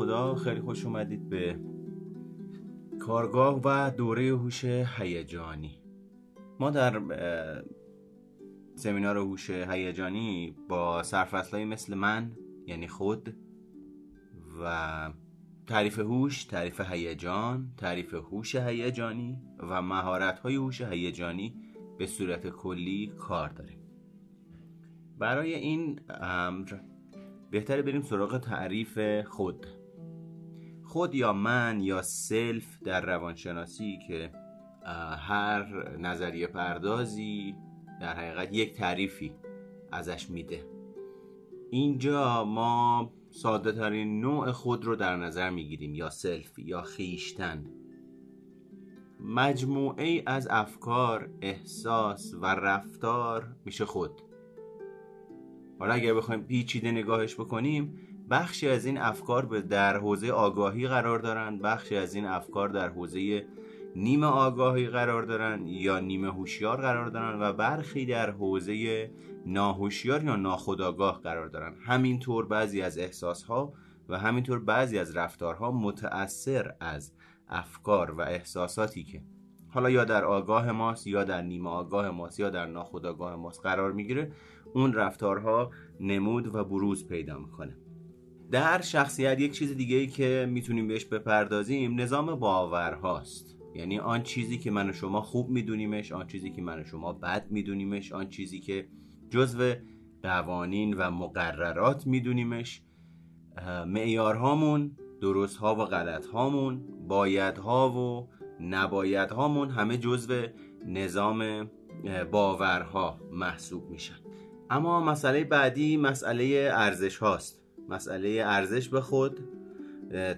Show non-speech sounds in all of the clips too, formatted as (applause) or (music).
خدا خیلی خوش اومدید به کارگاه و دوره هوش هیجانی. ما در سمینار هوش هیجانی با سرفصلایی مثل من یعنی خود و تعریف هوش، تعریف هیجان، تعریف هوش هیجانی و مهارت های هوش هیجانی به صورت کلی کار داریم. برای این امر بهتره بریم سراغ تعریف خود. خود یا من یا self در روانشناسی که هر نظریه پردازی در حقیقت یک تعریفی ازش میده. اینجا ما ساده ترین نوع خود رو در نظر می‌گیریم یا self یا خویشتن. مجموعه از افکار، احساس و رفتار میشه خود. حالا اگر بخوایم پیچیده نگاهش بکنیم بخشی از این افکار در حوزه آگاهی قرار دارند بخشی از این افکار در حوزه نیمه آگاهی قرار دارن یا نیمه هوشیار قرار دارن و برخی در حوزه ناهوشیار یا ناخودآگاه قرار دارن همینطور بعضی از احساسها و همینطور بعضی از رفتارها متأثر از افکار و احساساتی که حالا یا در آگاه ماست یا در نیمه آگاه ماست یا در ناخودآگاه ماست قرار می‌گیره اون رفتارها نمود و بروز پیدا می‌کنه. در شخصیت یک چیز دیگه ای که می‌تونیم بهش بپردازیم نظام باورهاست. یعنی آن چیزی که من و شما خوب میدونیمش آن چیزی که من و شما بد میدونیمش آن چیزی که جزو قوانین و مقررات میدونیمش. معیارهامون درست ها و غلط هامون بایدها و نباید هامون همه جزو نظام باورها محسوب میشن. اما مسئله بعدی مسئله ارزش هاست مسئله ارزش به خود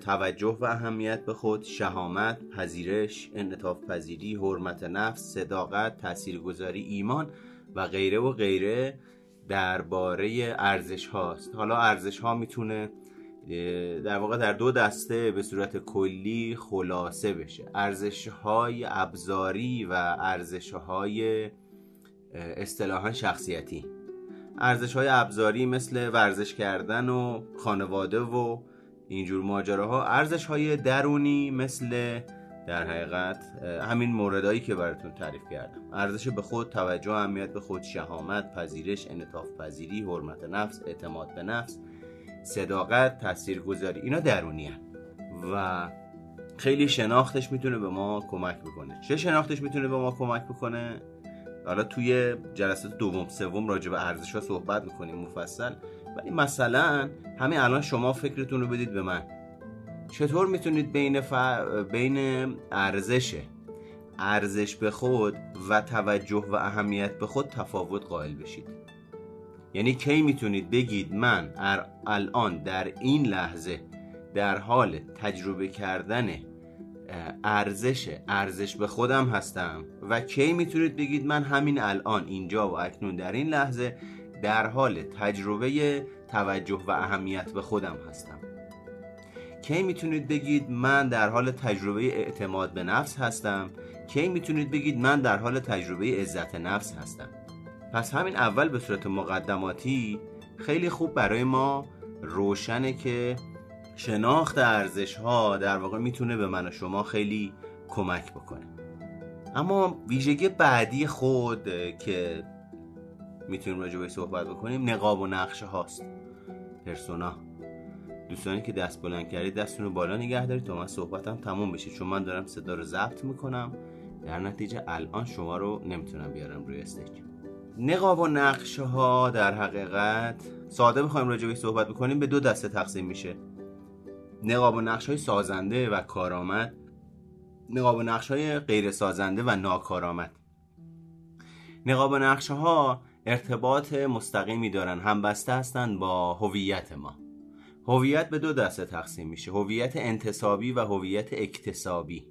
توجه و اهمیت به خود شهامت پذیرش انعطاف پذیری حرمت نفس صداقت تاثیرگذاری ایمان و غیره و غیره درباره ارزش هاست. حالا ارزش ها می‌تونه در واقع در دو دسته به صورت کلی خلاصه بشه. ارزش های ابزاری و ارزش های اصطلاحا شخصیتی. ارزش های ابزاری مثل ورزش کردن و خانواده و اینجور ماجراها ارزش های درونی مثل در حقیقت همین موردهایی که براتون تعریف کردم. ارزش به خود توجه اهمیت به خود شهامت پذیرش انعطاف پذیری حرمت نفس اعتماد به نفس صداقت تاثیرگذاری. اینا درونی هن. و خیلی شناختش می‌تونه به ما کمک بکنه. چه شناختش می‌تونه به ما کمک بکنه؟ حالا توی جلسات دوم سوم راجع به ارزش ها صحبت می‌کنیم مفصل. ولی مثلا همین الان شما فکرتون رو بدید به من. چطور می‌تونید بین, ف... بین ارزش ارزش به خود و توجه و اهمیت به خود تفاوت قائل بشید؟ یعنی کی می‌تونید بگید من الان در این لحظه در حال تجربه کردن ارزش ارزش به خودم هستم. و کی می‌تونید بگید من همین الان اینجا و اکنون در این لحظه در حال تجربه توجه و اهمیت به خودم هستم. کی می‌تونید بگید من در حال تجربه اعتماد به نفس هستم؟ کی می‌تونید بگید من در حال تجربه عزت نفس هستم؟ پس همین اول به صورت مقدماتی خیلی خوب برای ما روشنه که شناخت ارزش ها در واقع می‌تونه به من و شما خیلی کمک بکنه. اما ویژگی بعدی خود که می‌تونیم راجع به صحبت بکنیم نقاب و نقشه هاست. پرسونا دوستانی که دست بلند کردید دستتون رو بالا نگه دارید تا من صحبتم تموم بشه چون من دارم صدا رو ضبط می‌کنم. در نتیجه الان شما رو نمی‌تونم بیارم روی استیج. نقاب و نقشه ها در حقیقت ساده بخوایم راجع به صحبت بکنیم به دو دسته تقسیم میشه. نقاب و نقش های سازنده و کارآمد نقاب و نقش های غیر سازنده و ناکارآمد. نقاب و نقشه ها ارتباط مستقیمی دارن همبسته هستند با هویت ما. هویت به دو دسته تقسیم میشه هویت انتصابی و هویت اکتسابی.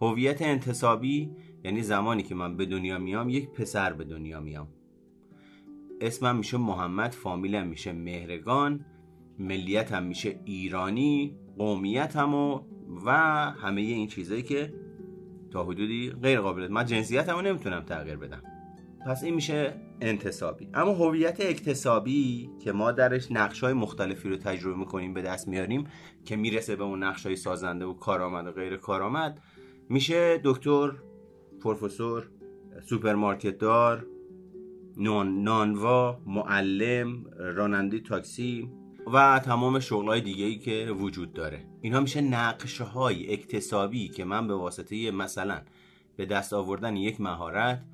هویت انتصابی یعنی زمانی که من به دنیا میام یک پسر به دنیا میام. اسمم میشه محمد فامیلم میشه مهرگان. ملیتم میشه ایرانی قومیتم و, و همه این چیزایی که تا حدودی غیر قابلیت من جنسیتمو نمی‌تونم تغییر بدم. پس این میشه انتصابی. اما هویت اکتسابی که ما درش نقش های مختلفی رو تجربه می‌کنیم به دست میاریم که می‌رسه به اون نقش های سازنده و کارآمد و غیر کارآمد میشه دکتر پروفسور سوپرمارکت دار نان، نانوا معلم راننده تاکسی و تمام شغلهای دیگه ای که وجود داره. اینها میشه نقش های اکتسابی که من به واسطه مثلا به دست آوردن یک مهارت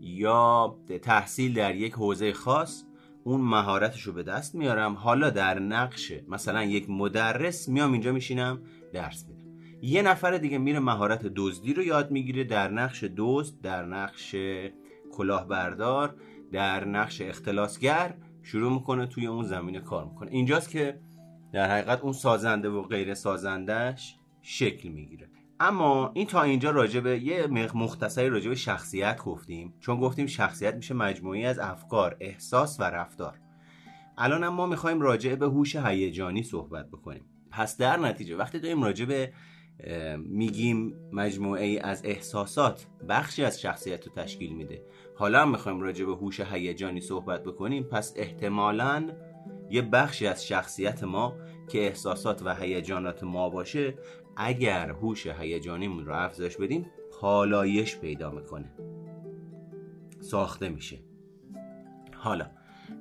یا تحصیل در یک حوزه خاص اون مهارتش رو به دست میارم. حالا در نقش مثلا یک مدرس میام اینجا میشینم درس میدم. یه نفر دیگه میره مهارت دزدی رو یاد می‌گیره در نقش دزد در نقش کلاهبردار در نقش اختلاسگر. شروع می‌کنه توی اون زمینه کار می‌کنه. اینجاست که در حقیقت اون سازنده و غیر سازندهش شکل می‌گیره. اما این تا اینجا راجع به یه مختصری راجع به شخصیت گفتیم. چون گفتیم شخصیت میشه مجموعی از افکار احساس و رفتار. الان ما می‌خوایم راجع به هوش هیجانی صحبت بکنیم. پس در نتیجه وقتی داریم راجع به میگیم مجموعه ای از احساسات بخشی از شخصیت رو تشکیل میده. حالا هم می‌خوایم راجع به هوش هیجانی صحبت بکنیم پس احتمالا یه بخشی از شخصیت ما که احساسات و هیجانات ما باشه اگر هوش هیجانیمون رو افزایش بدیم پالایش پیدا می‌کنه. ساخته میشه. حالا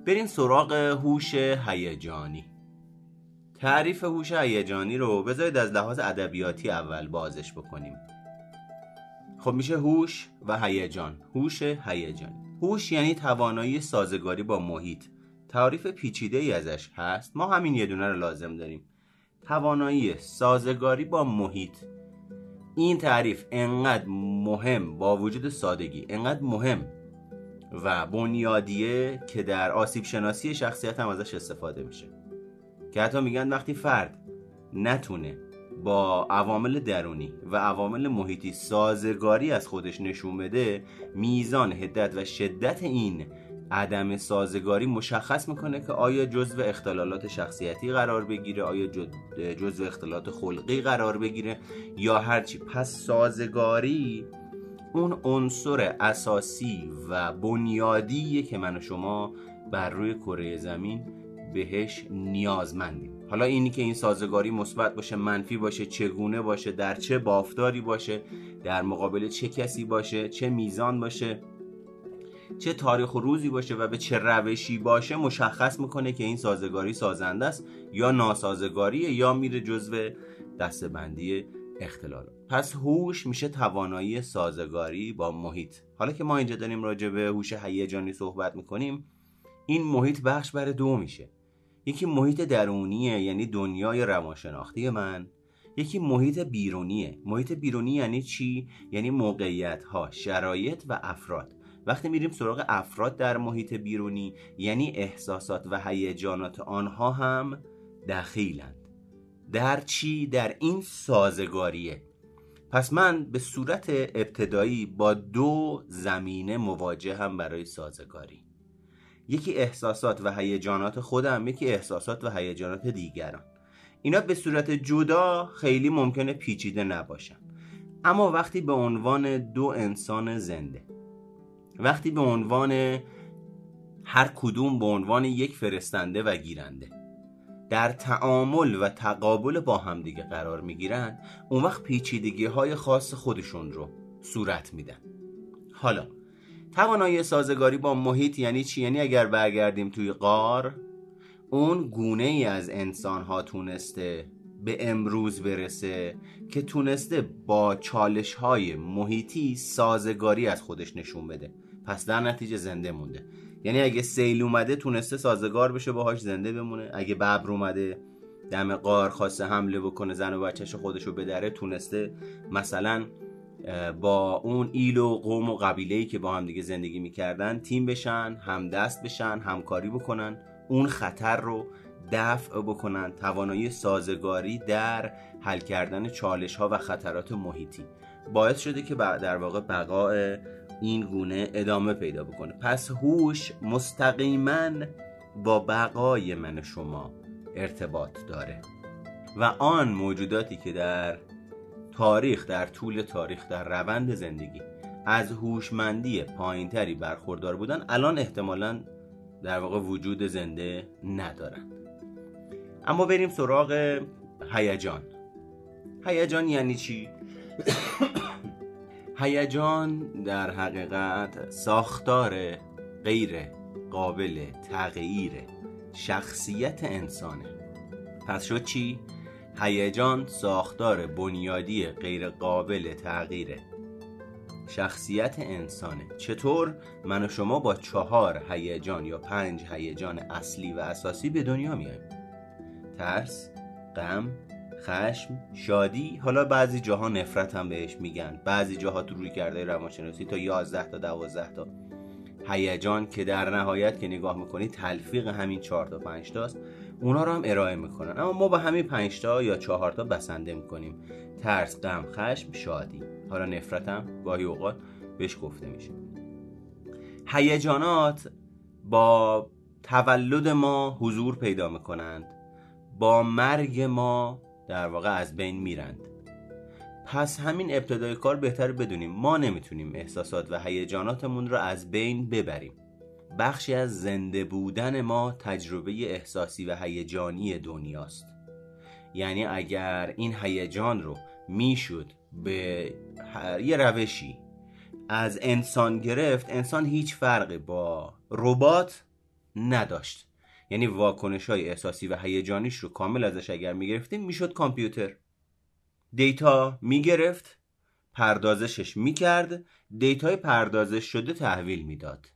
بریم سراغ هوش هیجانی. تعریف هوش هیجانی رو بذارید از لحاظ ادبیاتی اول بازش بکنیم. خب میشه هوش و هیجان. هوش هیجانی هوش یعنی توانایی سازگاری با محیط. تعریف پیچیده ای ازش هست. ما همین یه دونه رو لازم داریم. توانایی سازگاری با محیط. این تعریف انقدر مهم با وجود سادگی. انقدر مهم و بنیادیه که در آسیب شناسی شخصیت هم ازش استفاده میشه. که حتی میگن وقتی فرد نتونه با عوامل درونی و عوامل محیطی سازگاری از خودش نشون بده میزان هدت و شدت این عدم سازگاری مشخص می‌کنه که آیا جزو اختلالات شخصیتی قرار بگیره آیا جزو اختلالات خلقی قرار بگیره یا هرچی پس سازگاری اون عنصر اساسی و بنیادیه که من و شما بر روی کره زمین بهش نیازمندیم. حالا اینی که این سازگاری مثبت باشه منفی باشه چگونه باشه در چه بافتاری باشه در مقابل چه کسی باشه چه میزان باشه چه تاریخ و روزی باشه و به چه روشی باشه مشخص می‌کنه که این سازگاری سازنده است یا ناسازگاریه یا میره جزو دستبندی اختلال. پس هوش میشه توانایی سازگاری با محیط. حالا که ما اینجا داریم راجع به هوش هیجانی صحبت می‌کنیم این محیط بخش بر دو میشه. یکی محیط درونیه یعنی دنیای روانشناختی من. یکی محیط بیرونیه. محیط بیرونی یعنی چی؟ یعنی موقعیت ها شرایط و افراد. وقتی میریم سراغ افراد در محیط بیرونی یعنی احساسات و هیجانات آنها هم دخیلند. در چی؟ در این سازگاریه. پس من به صورت ابتدایی با دو زمینه مواجه هم برای سازگاری. یکی احساسات و هیجانات خودم یکی احساسات و هیجانات دیگران. اینا به صورت جدا خیلی ممکنه پیچیده نباشن. اما وقتی به عنوان دو انسان زنده وقتی به عنوان هر کدوم به عنوان یک فرستنده و گیرنده در تعامل و تقابل با همدیگه قرار می‌گیرن اون وقت پیچیدگی های خاص خودشون رو صورت میدن. حالا توانایی سازگاری با محیط یعنی چی؟ یعنی اگر برگردیم توی قار اون گونه ای از انسان ها تونسته به امروز برسه که تونسته با چالش های محیطی سازگاری از خودش نشون بده. پس در نتیجه زنده مونده. یعنی اگه سیل اومده تونسته سازگار بشه باهاش زنده بمونه. اگه ببر اومده دم قار خواسته حمله بکنه زن و بچهش خودشو بدره تونسته مثلا با اون ایل و قوم و قبیله که با هم دیگه زندگی می‌کردن تیم بشن هم دست بشن همکاری بکنن. اون خطر رو دفع بکنن. توانایی سازگاری در حل کردن چالش ها و خطرات محیطی. باعث شده که در واقع بقای این گونه ادامه پیدا بکنه. پس هوش مستقیما با بقای من شما ارتباط داره. و آن موجوداتی که در تاریخ در طول تاریخ در روند زندگی. از هوشمندی پایینتری برخوردار بودن الان احتمالا در واقع وجود زنده ندارن. اما بریم سراغ هیجان. هیجان یعنی چی؟ (coughs) هیجان در حقیقت ساختار غیر قابل تغییر شخصیت انسانه. پس شد چی؟ هیجان ساختار بنیادی غیر قابل تغییر شخصیت انسانه. چطور من و شما با چهار هیجان یا پنج هیجان اصلی و اساسی به دنیا میایم؟ ترس غم خشم شادی. حالا بعضی جاها نفرت هم بهش میگن. بعضی جاها تو روی کرده روانشناسی تا 11 تا 12 تا. هیجان که در نهایت که نگاه می‌کنی تلفیق همین 4 تا 5 تاست. اونا رو هم ارائه می‌کنن. اما ما با همین 5 تا یا 4 تا بسنده می‌کنیم. ترس غم خشم شادی. حالا نفرت هم گاهی اوقات بهش گفته میشه. هیجانات با تولد ما حضور پیدا می‌کنند. با مرگ ما در واقع از بین میرند. پس همین ابتدای کار بهتر بدونیم. ما نمی‌تونیم احساسات و هیجاناتمون رو از بین ببریم. بخشی از زنده بودن ما تجربه احساسی و هیجانی دنیاست. یعنی اگر این هیجان رو می‌شد به یه روشی از انسان گرفت انسان هیچ فرقی با ربات نداشت. یعنی واکنش های احساسی و هیجانیش رو کامل ازش اگر می‌گرفتیم می‌شد کامپیوتر. data می‌گرفت پردازشش می‌کرد data ی پردازش شده تحویل می‌داد.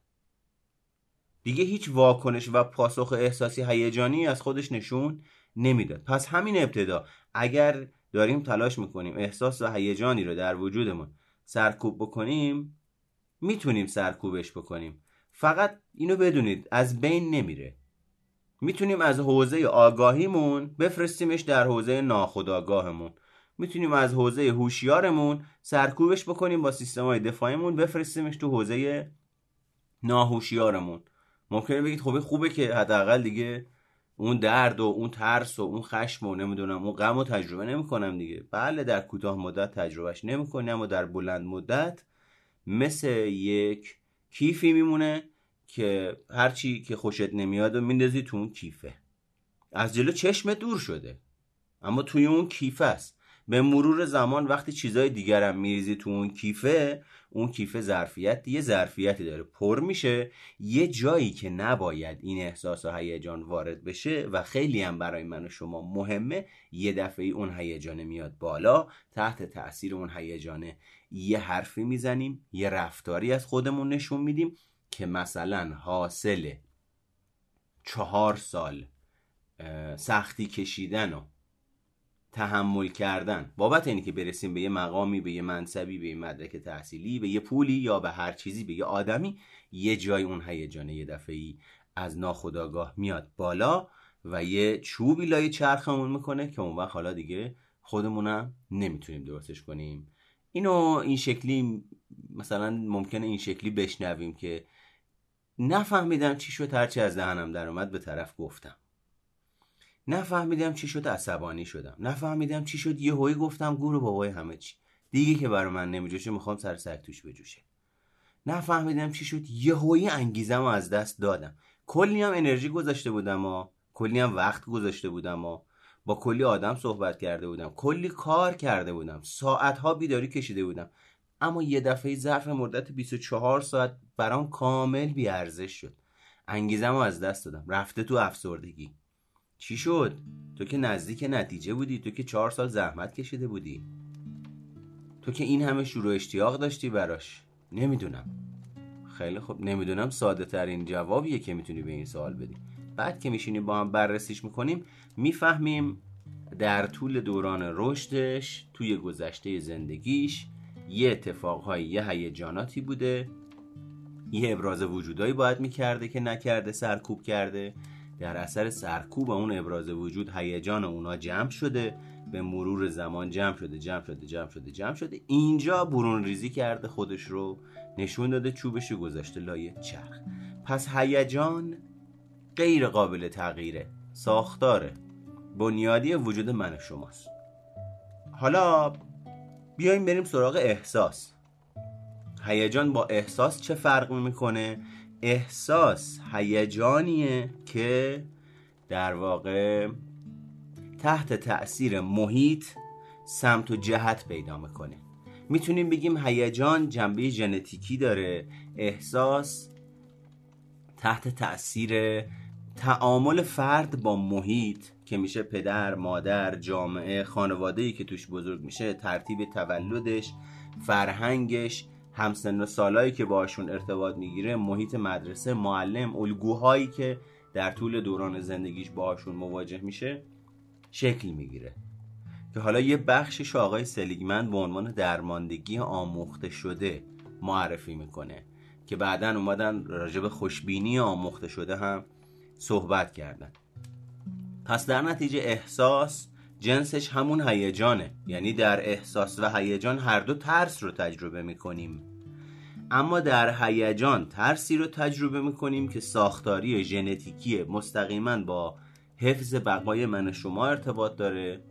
دیگه هیچ واکنش و پاسخ احساسی هیجانی از خودش نشون نمی‌داد. پس همین ابتدا اگر داریم تلاش می‌کنیم احساس و هیجانی رو در وجودمون سرکوب بکنیم می‌تونیم سرکوبش بکنیم. فقط اینو بدونید از بین نمیره. می‌تونیم از حوزه آگاهیمون بفرستیمش در حوزه ناخودآگاهمون. می‌تونیم از حوزه هوشیارمون سرکوبش بکنیم با سیستم های دفاعیمون بفرستیمش تو حوزه ناهوشیارمون. ممکنه بگید خب خوبه که حداقل دیگه اون درد و اون ترس و اون خشم و نمی‌دونم اون غم و تجربه نمی‌کنم دیگه. بله در کوتاه مدت تجربهش نمی‌کنی اما در بلند مدت مثل یک کیفی میمونه که هرچی که خوشت نمیاد و میندازی تو اون کیفه. از جلو چشم دور شده اما توی اون کیفه است. به مرور زمان وقتی چیزای دیگرم میریزی تو اون کیفه اون کیفه ظرفیت یه ظرفیتی داره. پر میشه. یه جایی که نباید این احساس و هیجان وارد بشه و خیلی هم برای من و شما مهمه یه دفعه اون هیجانه میاد بالا. تحت تاثیر اون هیجانه یه حرفی می‌زنیم یه رفتاری از خودمون نشون میدیم که مثلا حاصل چهار سال سختی کشیدن و تحمل کردن. بابت اینی که برسیم به یه مقامی به یه منصبی به یه مدرک تحصیلی به یه پولی یا به هر چیزی به یه آدمی یه جای اون هیجانه یه دفعه از ناخداگاه میاد بالا و یه چوبی لای چرخمون می‌کنه که اون وقت حالا دیگه خودمونم نمی‌تونیم درستش کنیم. اینو این شکلی مثلا ممکنه این شکلی بشنویم که نفهمیدم چی شد هرچی از دهنم در اومد به طرف گفتم. نفهمیدم چی شد عصبانی شدم. نفهمیدم چی شد یه هایی گفتم گور بابای همه چی. دیگه که برای من نمیجوشه می‌خوام سر سگ توش بجوشه. نفهمیدم چی شد یه هایی انگیزم از دست دادم. کلی هم انرژی گذاشته بودم و کلی هم وقت گذاشته بودم و با کلی آدم صحبت کرده بودم. کلی کار کرده بودم. ساعتها بیداری کشیده بودم. اما یه دفعه ظرف مدت 24 ساعت برام کامل بیارزش شد. انگیزم از دست دادم. رفته تو افسردگی. چی شد؟ تو که نزدیک نتیجه بودی تو که چهار سال زحمت کشیده بودی. تو که این همه شروع اشتیاق داشتی براش. نمی‌دونم. خیلی خوب. نمی‌دونم ساده ترین جوابیه که می‌تونی به این سوال بدی. بعد که میشینیم با هم بررسیش می‌کنیم می‌فهمیم در طول دوران رشدش توی گذشته زندگیش یه اتفاقهایی یه هیجاناتی بوده. یه ابراز وجودایی باید می‌کرده که نکرده سرکوب کرده. در اثر سرکوب اون ابراز وجود هیجان اونا جمع شده به مرور زمان جمع شده جمع شده جمع شده جمع شده. اینجا برون ریزی کرده خودش رو نشون داده چوبش گذاشته لای چرخ. پس هیجان غیر قابل تغییره ساختاره. بنیادی وجود من شماست. حالا بیایم بریم سراغ احساس. هیجان با احساس چه فرق می‌کنه؟ احساس هیجانیه که در واقع تحت تأثیر محیط سمت و جهت پیدا می‌کنه. می‌تونیم بگیم هیجان جنبه ژنتیکی داره. احساس تحت تأثیر تعامل فرد با محیط که میشه پدر، مادر، جامعه، خانواده که توش بزرگ میشه ترتیب تولدش، فرهنگش، همسن و سالایی که باشون ارتباط می‌گیره محیط مدرسه، معلم، الگوهایی که در طول دوران زندگیش باشون مواجه میشه شکل می‌گیره. که حالا یه بخشش آقای سلیگمن به عنوان درماندگی آموخته شده معرفی می‌کنه. که بعدا اومدن راجب خوشبینی آموخته شده هم صحبت کردن. پس در نتیجه احساس جنسش همون هیجانه. یعنی در احساس و هیجان هر دو ترس رو تجربه می‌کنیم. اما در هیجان ترسی رو تجربه می‌کنیم که ساختاری ژنتیکی مستقیما با حفظ بقای من شما ارتباط داره.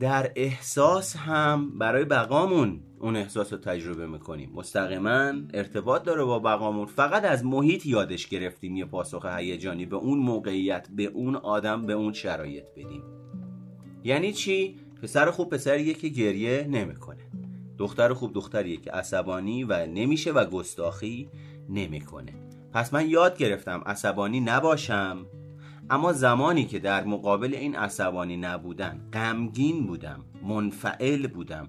در احساس هم برای بقامون اون احساس رو تجربه می‌کنیم. مستقیما ارتباط داره با بقامون. فقط از محیط یادش گرفتیم یه پاسخ هیجانی به اون موقعیت به اون آدم به اون شرایط بدیم. یعنی چی؟ پسر خوب پسریه که گریه نمی‌کنه. دختر خوب دختریه که عصبانی و نمیشه و گستاخی نمی‌کنه. پس من یاد گرفتم عصبانی نباشم اما زمانی که در مقابل این عصبانی نبودن غمگین بودم منفعل بودم.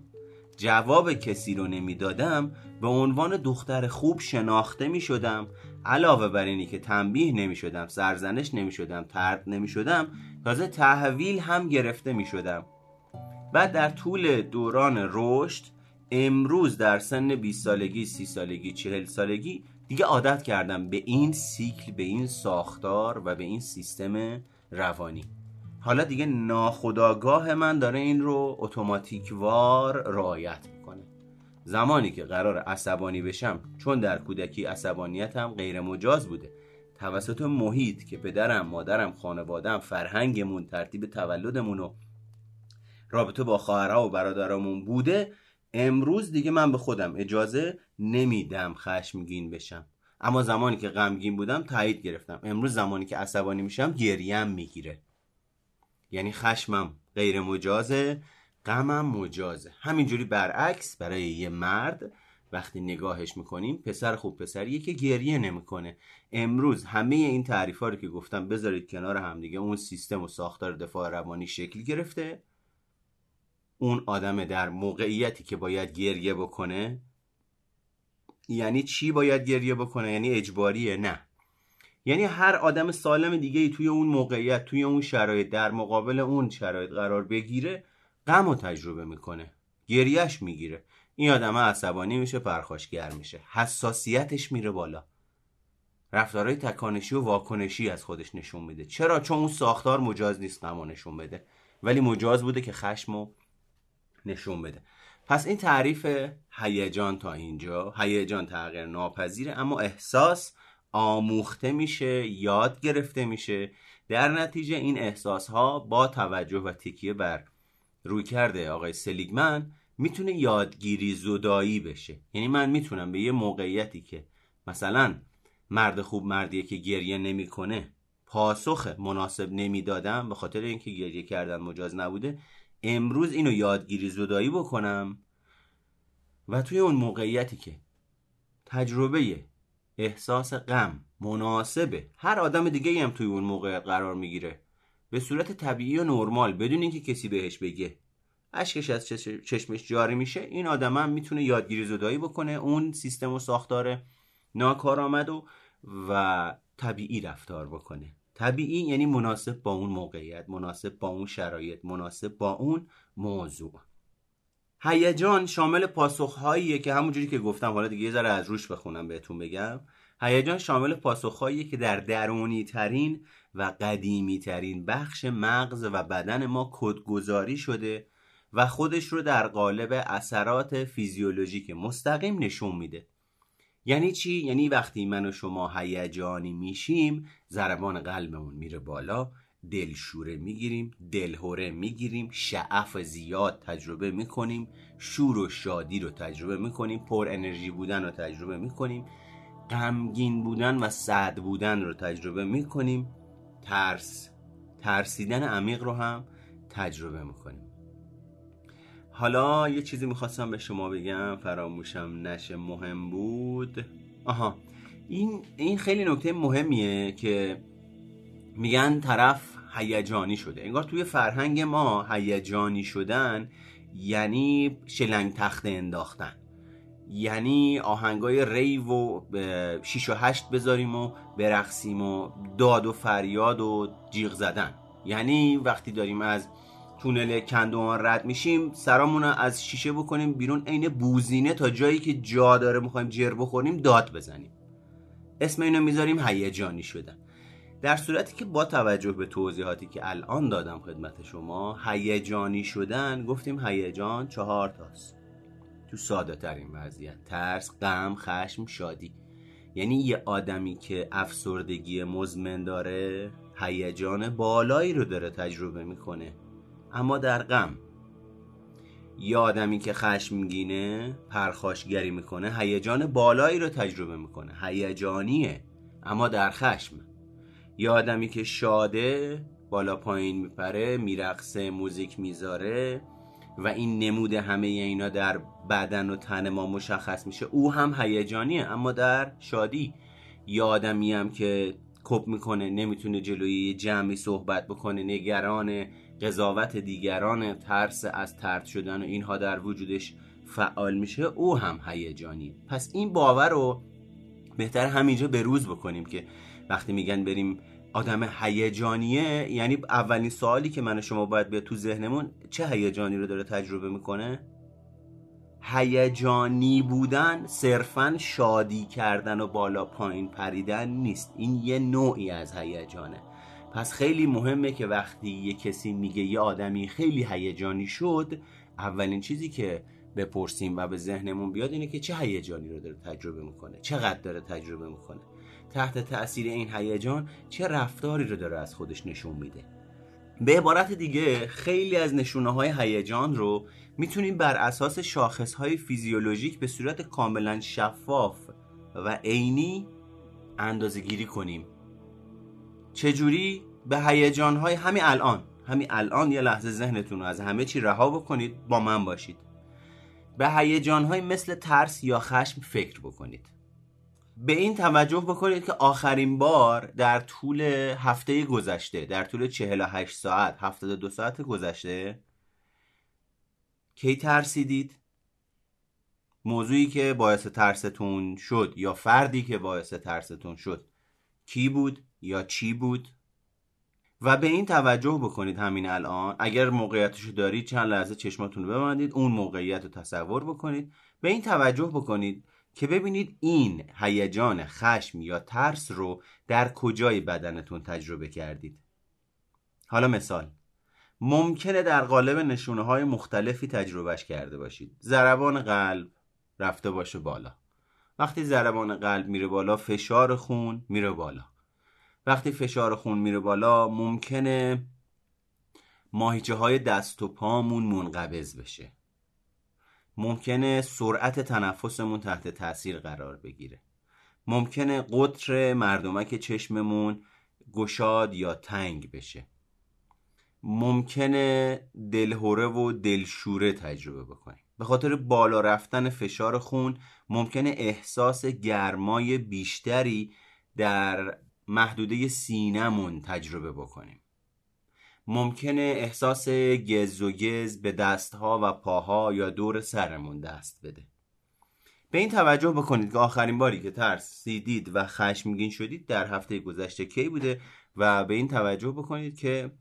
جواب کسی رو نمی‌دادم به عنوان دختر خوب شناخته می شدم علاوه بر اینی که تنبیه نمی شدم سرزنش نمی شدم ترد نمی شدم تازه تحویل هم گرفته می شدم بعد در طول دوران رشد امروز در سن 20 سالگی 30 سالگی 40 سالگی دیگه عادت کردم به این سیکل به این ساختار و به این سیستم روانی. حالا دیگه ناخداگاه من داره این رو اتوماتیکوار رعایت می‌کنه. زمانی که قرار عصبانی بشم چون در کودکی عصبانیتم غیر مجاز بوده. توسط محیط که پدرم مادرم خانوادم فرهنگمون ترتیب تولدمون و رابطه با خواهرها و برادرامون بوده امروز دیگه من به خودم اجازه نمیدم خشمگین بشم. اما زمانی که غمگین بودم تایید گرفتم. امروز زمانی که عصبانی میشم گریم می‌گیره. یعنی خشمم غیر مجازه غمم مجازه. همینجوری برعکس برای یه مرد وقتی نگاهش می‌کنیم پسر خوب پسریه که گریه نمی‌کنه. امروز همه این تعریف رو که گفتم بذارید کنار هم دیگه اون سیستم و ساختار دفاع روانی شکل گرفته. اون آدم در موقعیتی که باید گریه بکنه؟ یعنی چی باید گریه بکنه؟ یعنی اجباریه؟ نه. یعنی هر آدم سالم دیگه ای توی اون موقعیت توی اون شرایط در مقابل اون شرایط قرار بگیره غم و تجربه می‌کنه. گریهش می‌گیره. این آدم عصبانی میشه پرخاشگر میشه. حساسیتش میره بالا. رفتارهای تکانشی و واکنشی از خودش نشون میده. چرا؟ چون اون ساختار مجاز نیست غم نشون بده. ولی مجاز بوده که خشم و نشون بده. پس این تعریف هیجان تا اینجا هیجان تغییر ناپذیره اما احساس آموخته میشه یاد گرفته میشه. در نتیجه این احساس ها با توجه و تکیه بر روی کرده آقای سلیگمن می‌تونه یادگیری زدایی بشه. یعنی من می‌تونم به یه موقعیتی که مثلا مرد خوب مردیه که گریه نمی‌کنه پاسخ مناسب نمی‌دادم به خاطر اینکه گریه کردن مجاز نبوده امروز اینو یادگیری زدایی بکنم و توی اون موقعیتی که تجربه احساس غم مناسبه هر آدم دیگه هم توی اون موقعیت قرار می‌گیره. به صورت طبیعی و نرمال بدون اینکه کسی بهش بگه. اشکش از چشمش جاری میشه. این آدم هم می‌تونه یادگیری زدایی بکنه اون سیستم و ساختار ناکارآمد و و طبیعی رفتار بکنه. طبیعی یعنی مناسب با اون موقعیت مناسب با اون شرایط مناسب با اون موضوع. هیجان شامل پاسخهاییه که همونجوری که گفتم حالا دیگه یه ذره از روش بخونم بهتون بگم. هیجان شامل پاسخهاییه که در درونی ترین و قدیمی ترین بخش مغز و بدن ما کدگذاری شده و خودش رو در قالب اثرات فیزیولوژیک مستقیم نشون میده. یعنی چی؟ یعنی وقتی من و شما هیجانی میشیم ضربان قلبمون میره بالا دلشوره می‌گیریم دلهوره می‌گیریم شعف زیاد تجربه می‌کنیم شور و شادی رو تجربه می‌کنیم پر انرژی بودن رو تجربه می‌کنیم غمگین بودن و سعد بودن رو تجربه می‌کنیم ترس ترسیدن عمیق رو هم تجربه می‌کنیم. حالا یه چیزی می‌خواستم به شما بگم فراموشم نشه مهم بود. آها این این خیلی نکته مهمیه که میگن طرف هیجانی شده. انگار توی فرهنگ ما هیجانی شدن یعنی شلنگ تخته انداختن. یعنی آهنگای ری و شیش و هشت بذاریم و برقصیم و داد و فریاد و جیغ زدن. یعنی وقتی داریم از تونل کندوان رد میشیم. سرامون از شیشه بکنیم بیرون. عین بوزینه تا جایی که جا داره می‌خوایم جر بخوریم داد بزنیم. اسم اینو می‌ذاریم هیجانی شدن. در صورتی که با توجه به توضیحاتی که الان دادم خدمت شما هیجانی شدن گفتیم هیجان چهار تاست. تو ساده ترین وضعیت ترس غم خشم شادی. یعنی یه آدمی که افسردگی مزمن داره هیجان بالایی رو داره تجربه می‌کنه. اما در غم. یه آدمی که خشمگینه پرخاشگری می‌کنه هیجان بالایی رو تجربه می‌کنه. هیجانیه اما در خشم. یه آدمی که شاده بالا پایین میپره میرقصه موزیک می‌ذاره و این نمود همه اینا در بدن و تن ما مشخص میشه او هم هیجانیه اما در شادی. یه آدمی هم که کپ می‌کنه نمی‌تونه جلوی جمعی صحبت بکنه نگران قضاوت دیگران ترس از ترد شدن و اینها در وجودش فعال میشه او هم هیجانیه. پس این باور رو بهتر همینجا به روز بکنیم که وقتی میگن بریم آدم هیجانیه یعنی اولین سوالی که من شما باید بیاد تو ذهنمون چه هیجانی رو داره تجربه می‌کنه؟ هیجانی بودن صرفا شادی کردن و بالا پایین پریدن نیست. این یه نوعی از هیجانه. پس خیلی مهمه که وقتی یه کسی میگه یه آدمی خیلی هیجانی شد اولین چیزی که بپرسیم و به ذهنمون بیاد اینه که چه هیجانی رو داره تجربه می‌کنه چقدر داره تجربه می‌کنه. تحت تاثیر این هیجان چه رفتاری رو داره از خودش نشون میده. به عبارت دیگه خیلی از نشونه های هیجان رو می‌تونیم بر اساس شاخص های فیزیولوژیک به صورت کاملا شفاف و عینی اندازه گیری کنیم. چجوری؟ به هیجان های همین الان. همین الان یه لحظه ذهنتون رو از همه چی رها بکنید با من باشید. به هیجان های مثل ترس یا خشم فکر بکنید. به این توجه بکنید که آخرین بار در طول هفته گذشته در طول 48 ساعت 72 ساعت گذشته کی ترسیدید؟ موضوعی که باعث ترستون شد یا فردی که باعث ترستون شد کی بود یا چی بود؟ و به این توجه بکنید همین الان. اگر موقعیتشو دارید چند لحظه چشماتون رو ببندید اون موقعیت رو تصور بکنید. به این توجه بکنید که ببینید این هیجان خشم یا ترس رو در کجای بدنتون تجربه کردید. حالا مثال. ممکنه در قالب نشونه های مختلفی تجربهش کرده باشید. ضربان قلب رفته باشه بالا. وقتی ضربان قلب میره بالا فشار خون میره بالا. وقتی فشار خون میره بالا ممکنه ماهیچه های دست و پامون منقبض بشه. ممکنه سرعت تنفسمون تحت تاثیر قرار بگیره. ممکنه قطر مردمک چشممون گشاد یا تنگ بشه. ممکنه دلهوره و دلشوره تجربه بکنیم. به خاطر بالا رفتن فشار خون ممکنه احساس گرمای بیشتری در محدوده سینمون تجربه بکنیم. ممکنه احساس گز و گز به دستها و پاها یا دور سرمون دست بده. به این توجه بکنید که آخرین باری که ترسیدید و خشمگین شدید در هفته گذشته کی بوده و به این توجه بکنید که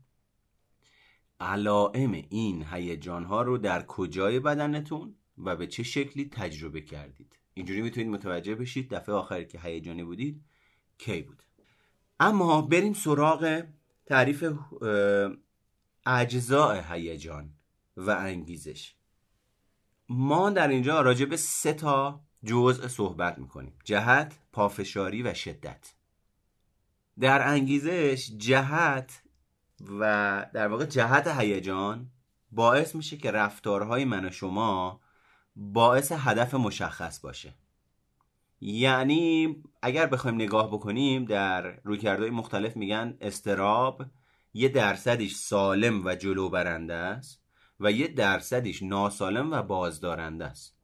علائم این هیجان ها رو در کجای بدنتون و به چه شکلی تجربه کردید. اینجوری می‌تونید متوجه بشید دفعه آخری که هیجانی بودید کی بود. اما بریم سراغ تعریف اجزاء هیجان و انگیزش. ما در اینجا راجع به سه تا جزء صحبت می‌کنیم. جهت، پافشاری و شدت. در انگیزش جهت و در واقع جهت هیجان باعث میشه که رفتارهای من و شما باعث هدف مشخص باشه. یعنی اگر بخوایم نگاه بکنیم در رویکردهای مختلف میگن استراب یه درصدش سالم و جلو برنده است و یه درصدش ناسالم و بازدارنده است.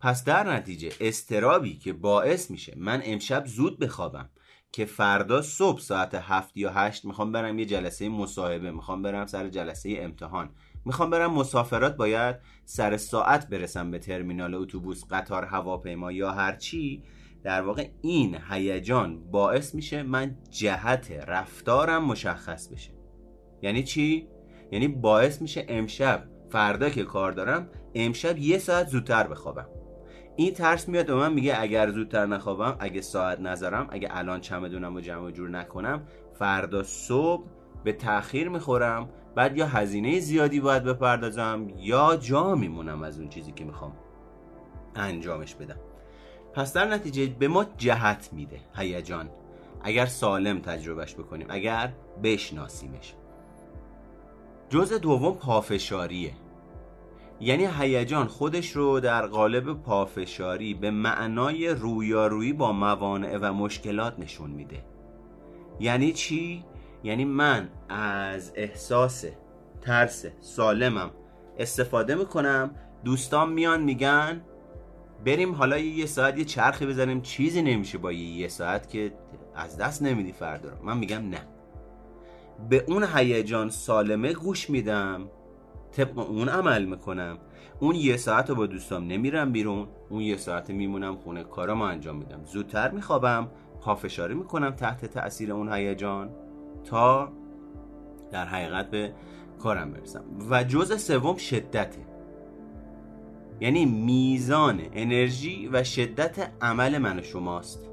پس در نتیجه استرابی که باعث میشه من امشب زود بخوابم که فردا صبح ساعت هفت یا هشت می‌خوام برم یه جلسه مصاحبه می‌خوام برم سر جلسه امتحان. می‌خوام برم مسافرات باید سر ساعت برسم به ترمینال اتوبوس قطار هواپیما یا هرچی در واقع این هیجان باعث میشه من جهت رفتارم مشخص بشه. یعنی چی؟ یعنی باعث میشه امشب فردا که کار دارم امشب یه ساعت زودتر بخوابم. این ترس میاد به من میگه اگر زودتر نخوابم اگه ساعت نذارم اگه الان چمدونم و جمع جور نکنم فردا صبح به تاخیر می‌خورم. بعد یا هزینه زیادی باید بپردازم یا جا میمونم از اون چیزی که می‌خوام انجامش بدم. پس در نتیجه به ما جهت میده هیجان. اگر سالم تجربهش بکنیم اگر بشناسیمش. جزء دوم پافشاریه. یعنی هیجان خودش رو در قالب پافشاری به معنای رویارویی با موانع و مشکلات نشون میده. یعنی چی؟ یعنی من از احساس ترس سالمم استفاده می‌کنم دوستان میان میگن بریم حالا یه ساعت یه چرخی بزنیم چیزی نمیشه با یه ساعت که از دست نمیدی فردا من میگم نه. به اون هیجان سالمه گوش میدم طبق اون عمل می‌کنم. اون یه ساعت رو با دوستام نمیرم بیرون اون یه ساعت میمونم خونه کارم انجام میدم. زودتر میخوابم پافشاری می‌کنم تحت تاثیر اون هیجان. تا در حقیقت به کارم برسم. و جزء سوم شدته. یعنی میزان انرژی و شدت عمل من و شماست.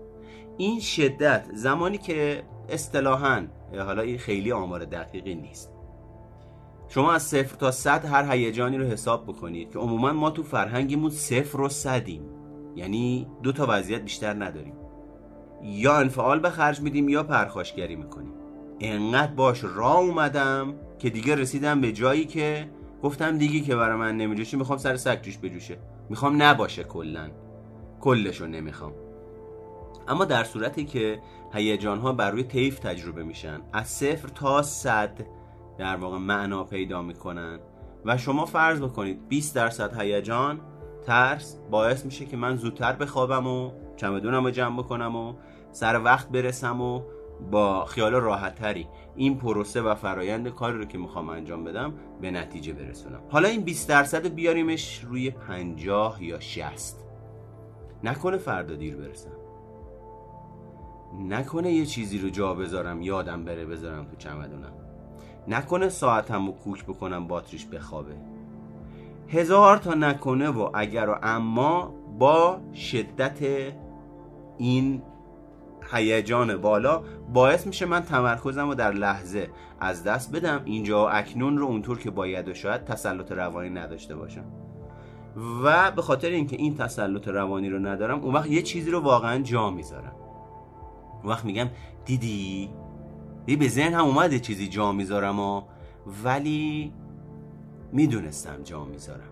این شدت زمانی که اصطلاحا حالا این خیلی آمار دقیقی نیست. شما از صفر تا صد هر هیجانی رو حساب بکنید که عموما ما تو فرهنگیمون صفر و صدیم. یعنی دو تا وضعیت بیشتر نداریم. یا انفعال به خرج میدیم یا پرخاشگری می‌کنیم. انقدر باش را اومدم که دیگه رسیدم به جایی که گفتم دیگه که برای من نمیجوشه می‌خوام سر سگ جوش بجوشه. می‌خوام نباشه کلا. کلشو نمی‌خوام. اما در صورتی که هیجان ها بر روی طیف تجربه میشن از صفر تا صد در واقع معنا پیدا می‌کنن و شما فرض بکنید 20 درصد هیجان ترس باعث میشه که من زودتر بخوابم و چمدونم رو جمع بکنم و سر وقت برسم و با خیال راحت تری این پروسه و فرایند کاری رو که می‌خوام انجام بدم به نتیجه برسونم. حالا این 20 درصد بیاریمش روی 50 یا 60 نکنه فردا دیر برسم. نکنه یه چیزی رو جا بذارم یادم بره بذارم تو چمدونم. نکنه ساعتم رو کوک بکنم باتریش بخوابه. هزار تا نکنه و اگر و اما با شدت این هیجان بالا باعث میشه من تمرکزم رو در لحظه از دست بدم اینجا و اکنون رو اونطور که باید و شاید تسلط روانی نداشته باشم. و به خاطر اینکه این تسلط روانی رو ندارم اون وقت یه چیزی رو واقعا جا می‌ذارم. اون وقت میگم دیدی؟ دی به ذهن هم اومده چیزی جا می‌ذارم و ولی می‌دونستم جا می‌ذارم.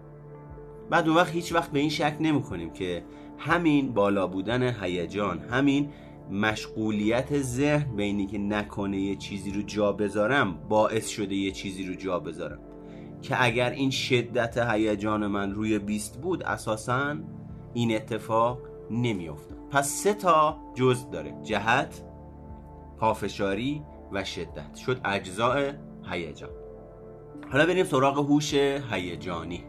بعد اون وقت هیچ وقت به این شک نمی کنیم که همین بالا بودن هیجان همین مشغولیت ذهن به اینی که نکنه یه چیزی رو جا بذارم باعث شده یه چیزی رو جا بذارم. که اگر این شدت هیجان من روی بیست بود اساسا این اتفاق نمیافته پس سه تا جزء داره جهت پافشاری و شدت. شد اجزاء هیجان. حالا بریم سراغ هوش هیجانی.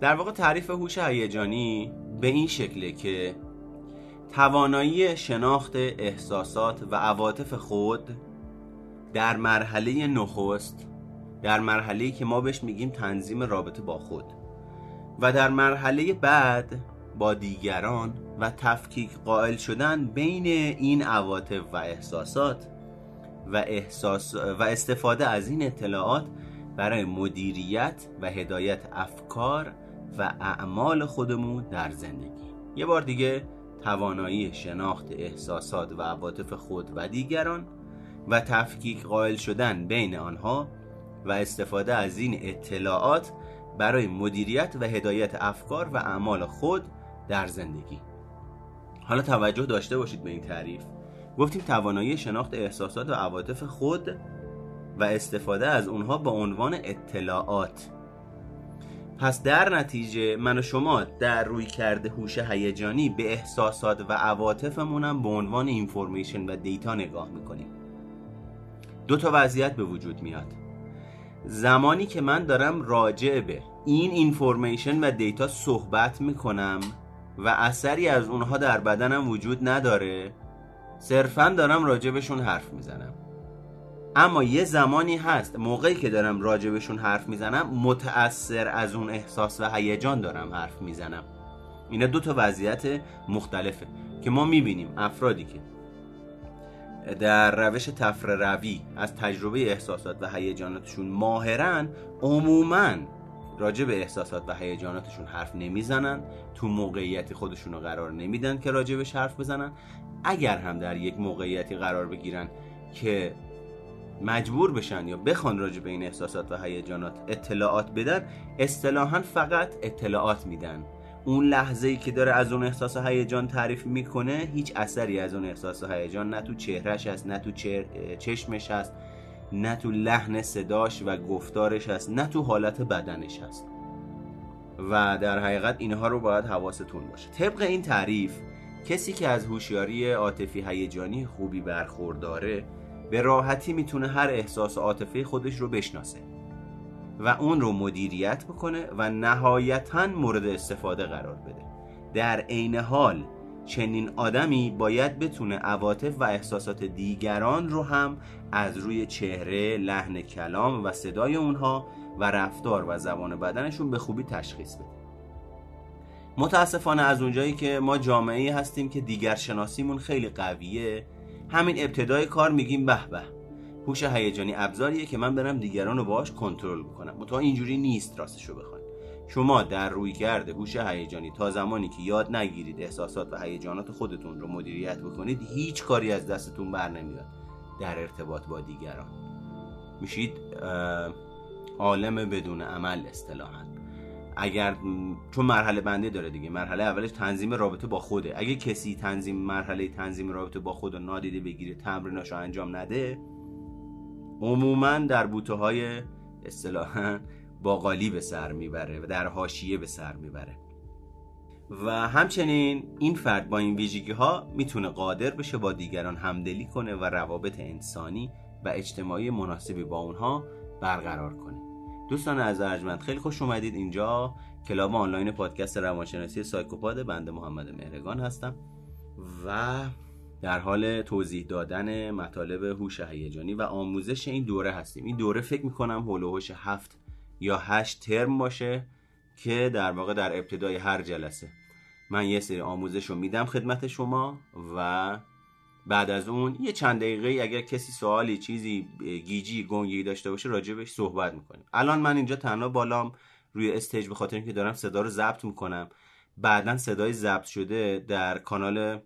در واقع تعریف هوش هیجانی به این شکله که توانایی شناخت احساسات و عواطف خود در مرحله نخست در مرحله که ما بهش میگیم تنظیم رابطه با خود و در مرحله بعد با دیگران و تفکیک قائل شدن بین این عواطف و احساسات و, احساس و استفاده از این اطلاعات برای مدیریت و هدایت افکار و اعمال خودمون در زندگی. یه بار دیگه توانایی شناخت احساسات و عواطف خود و دیگران و تفکیک قائل شدن بین آنها و استفاده از این اطلاعات برای مدیریت و هدایت افکار و اعمال خود در زندگی. حالا توجه داشته باشید به این تعریف. گفتیم توانایی شناخت احساسات و عواطف خود و استفاده از اونها به عنوان اطلاعات. پس در نتیجه من و شما در رویکرد هوش هیجانی به احساسات و عواطفمونم به عنوان information و data نگاه می‌کنیم. دو تا وضعیت به وجود میاد. زمانی که من دارم راجع به این information و data صحبت می‌کنم و اثری از اونها در بدنم وجود نداره صرفا دارم راجبشون حرف می‌زنم. اما یه زمانی هست موقعی که دارم راجبشون حرف می‌زنم متأثر از اون احساس و هیجان دارم حرف می‌زنم. اینا دو تا وضعیت مختلفه که ما می‌بینیم افرادی که در روش تفره روی از تجربه احساسات و هیجاناتشون ماهرن عموما راجع به احساسات و هیجاناتشون حرف نمی‌زنن تو موقعیتی خودشون رو قرار نمیدن که راجبش حرف بزنن. اگر هم در یک موقعیتی قرار بگیرن که مجبور بشن یا بخوان راجع به این احساسات و هیجانات اطلاعات بدن اصطلاحا فقط اطلاعات میدن. اون لحظه ای که داره از اون احساس هیجان تعریف می‌کنه هیچ اثری از اون احساس هیجان نه تو چهرهش هست نه تو چشمش هست نه تو لحن صداش و گفتارش هست نه تو حالت بدنش هست. و در حقیقت اینها رو باید حواستون باشه. طبق این تعریف کسی که از هوشیاری عاطفی هیجانی خوبی برخورداره به راحتی می‌تونه هر احساس عاطفی خودش رو بشناسه و اون رو مدیریت بکنه و نهایتا مورد استفاده قرار بده. در عین حال چنین آدمی باید بتونه عواطف و احساسات دیگران رو هم از روی چهره، لحن کلام و صدای اونها و رفتار و زبان بدنشون به خوبی تشخیص بده. متاسفانه از اونجایی که ما جامعه هستیم که دیگر شناسیمون خیلی قویه همین ابتدای کار میگیم به به. هوش هیجانی ابزاریه که من برم دیگران رو باهاش کنترل بکنم. متأ اینجوری نیست راستش رو بخواید شما در روی کرده هوش هیجانی تا زمانی که یاد نگیرید احساسات و هیجانات خودتون رو مدیریت بکنید هیچ کاری از دستتون بر نمیاد. در ارتباط با دیگران. میشید عالم بدون عمل اصطلاحا. اگر چون مرحله بنده داره دیگه مرحله اولش تنظیم رابطه با خوده. اگه کسی تنظیم مرحله تنظیم رابطه با خود رو نادیده بگیره تمریناشو انجام نده عموما در بوته های اصطلاحا باقالی به سر می‌بره و در حاشیه به سر می‌بره. و همچنین این فرد با این ویژگی ها می‌تونه قادر بشه با دیگران همدلی کنه و روابط انسانی و اجتماعی مناسبی با اونها برقرار کنه. دوستان از ارجمند خیلی خوش اومدید اینجا. کلاب آنلاین پادکست روانشناسی سایکوپاد بنده محمد مهرگان هستم و در حال توضیح دادن مطالب هوش هیجانی و آموزش این دوره هستیم. این دوره فکر می‌کنم هولوهوش هفت یا هشت ترم باشه که در واقع در ابتدای هر جلسه. من یه سری آموزش رو میدم خدمت شما و بعد از اون یه چند دقیقه اگر کسی سوالی چیزی گیجی گنگی داشته باشه راجبش صحبت می‌کنیم. الان من اینجا تنها بالام روی stage به خاطر اینکه دارم صدا رو ضبط می‌کنم. بعدا صدای ضبط شده در کانال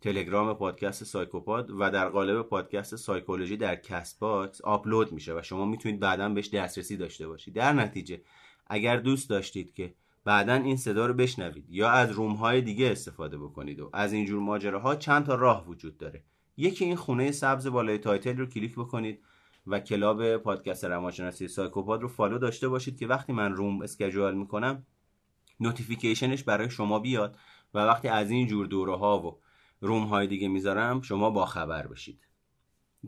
تلگرام پادکست سایکوپاد و در قالب پادکست سایکولوژی در کست باکس آپلود میشه و شما می‌تونید بعدا بهش دسترسی داشته باشید. در نتیجه اگر دوست داشتید که بعدا این صدا رو بشنوید یا از room های دیگه استفاده بکنید و از اینجور ماجراها چند تا راه وجود داره. یکی این خونه سبز بالای title رو کلیک بکنید و club پادکست روانشناسی سایکوپاد رو follow داشته باشید که وقتی من room schedule می‌کنم notification ش برای شما بیاد و وقتی از این جور دوره ها و room های دیگه می‌ذارم شما با خبر بشید.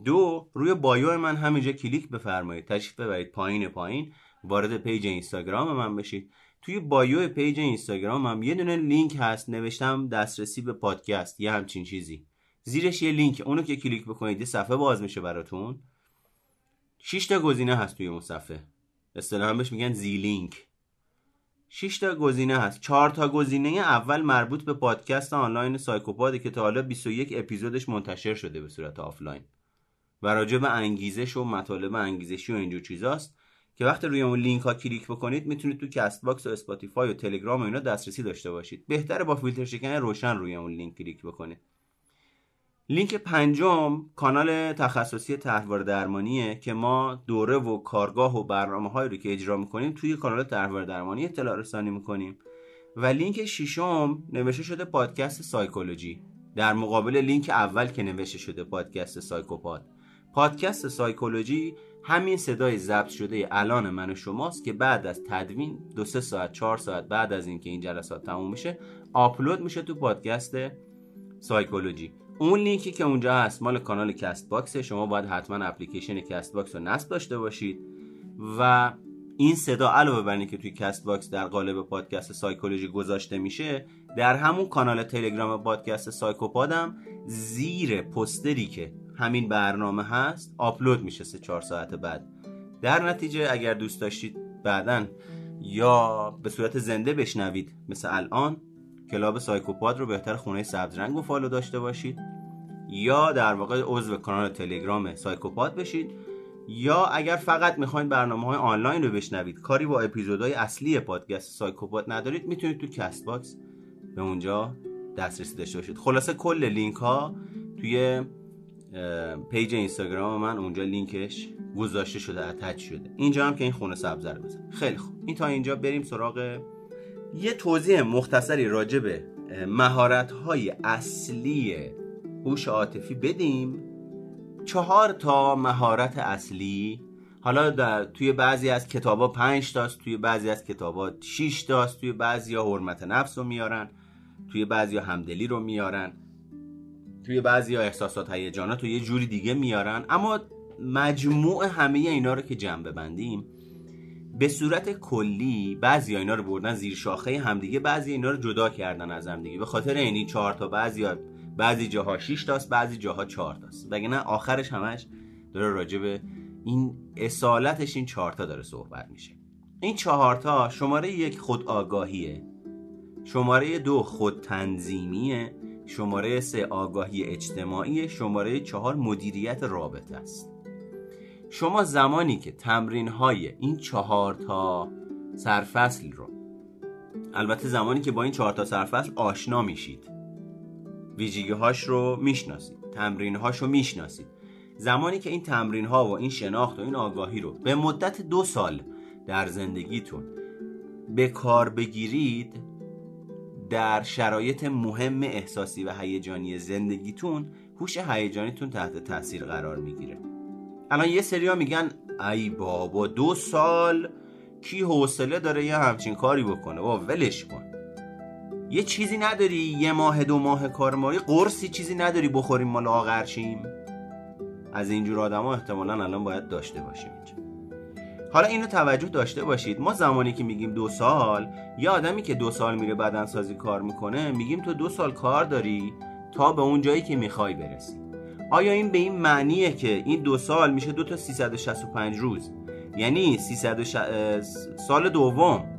دو روی bio ی من همینجا کلیک بفرمایید. تشریف ببرید پایین پایین. وارد page اینستاگرام من بشید. توی bio page اینستاگرام هم یه دونه لینک هست نوشتم دسترسی به پادکست یه همچین چیزی. زیرش یه لینک اونو که کلیک بکنید یه صفحه باز میشه براتون. 6 تا گزینه هست توی اون صفحه. اصطلاحا بهش میگن زی لینک 6 تا گزینه هست. 4 تا گزینه اول مربوط به پادکست آنلاین سایکوپاده که تا حالا 21 اپیزودش منتشر شده به صورت آفلاین. و راجع به انگیزش و مطالب انگیزشی و اینجور چیزاست. که وقتی روی اون لینک ها کلیک بکنید می‌تونید تو کست باکس و اسپاتیفای و تلگرام و اینا دسترسی داشته باشید. بهتره با فیلتر شکن روشن روی اون لینک کلیک بکنید. لینک پنجم کانال تخصصی طرحواره درمانیه که ما دوره و کارگاه و برنامه هایی رو که اجرا می‌کنیم توی کانال طرحواره درمانی اطلاع رسانی می‌کنیم. و لینک ششم نوشته شده پادکست سایکولوژی. در مقابل لینک اول که نوشته شده پادکست سایکوپاد پادکست سایکولوژی همین صدای ضبط شده الان من و شماست که بعد از تدوین دو سه ساعت چهار ساعت بعد از اینکه این جلسات تموم میشه آپلود میشه تو پادکست سایکولوژی. اون لینکی که اونجا هست مال کانال کست باکس شما باید حتما اپلیکیشن کست باکس رو نصب داشته باشید و این صدا علاوه بر که توی کست باکس در قالب پادکست سایکولوژی گذاشته میشه در همون کانال تلگرام پادکست سایکوپادم زیر پوستری که همین برنامه هست آپلود میشه سه چهار ساعت بعد. در نتیجه اگر دوست داشتید بعدا یا به صورت زنده بشنوید مثل الان club سایکوپاد رو بهتر خونه سبز رنگ و follow داشته باشید. یا در واقع عضو کانال تلگرام سایکوپاد بشید. یا اگر فقط می‌خواین برنامه های آنلاین رو بشنوید کاری با اپیزودهای اصلی پادکست سایکوپاد ندارید می‌تونید تو کست باکس به اونجا دسترسی داشته باشید. خلاصه کل لینک ها توی page اینستاگرام من اونجا لینکش گذاشته شده attach شده. اینجا هم که این خونه سبز رو بزن. خیلی خوب. این تا اینجا بریم سراغ یه توضیح مختصری راجع به مهارت های اصلی هوش عاطفی بدیم. چهار تا مهارت اصلی. حالا در توی بعضی از کتابا پنج تاست توی بعضی از کتابا 6 تاست توی بعضی ها حرمت نفس رو میارن توی بعضی ها همدلی رو میارن. توی بعضی ها احساسات هیجانات رو یه جوری دیگه میارن. اما مجموع همه اینا رو که جمع ببندیم به صورت کلی بعضی اینا رو بردن زیر شاخه همدیگه بعضی اینا رو جدا کردن از همدیگه. به خاطر اینی چهار تا بعضی بعضی جاها 6 تاست بعضی جاها 4 تاست. وگرنه آخرش همش داره راجع به این اصالتش این چهار تا داره صحبت میشه. این چهار تا شماره یک خود آگاهیه شماره دو خود تنظیمیه شماره سه آگاهی اجتماعی شماره چهار مدیریت رابطه است. شما زمانی که تمرین های این چهار تا سرفصل رو البته زمانی که با این چهار تا سرفصل آشنا میشید ویژگی هاش رو می‌شناسید تمرین هاش رو می‌شناسید. زمانی که این تمرین ها و این شناخت و این آگاهی رو به مدت دو سال در زندگیتون به کار بگیرید در شرایط مهم احساسی و هیجانی زندگیتون هوش هیجانیتون تحت تاثیر قرار می‌گیره. الان یه سریا میگن ای بابا دو سال کی حوصله داره یه همچین کاری بکنه؟ با ولش کن. یه چیزی نداری یه ماه دو ماه کار ماری قرصی چیزی نداری بخوریم ما لاغرشیم از اینجور آدما احتمالا الان باید داشته باشیم اینجا. حالا اینو توجه داشته باشید. ما زمانی که میگیم دو سال یه آدمی که دو سال میره بدنسازی کار می‌کنه میگیم تو دو سال کار داری تا به اون جایی که می‌خوای برسی. آیا این به این معنیه که این دو سال میشه دو تا 365 روز؟ یعنی 300 سال دوم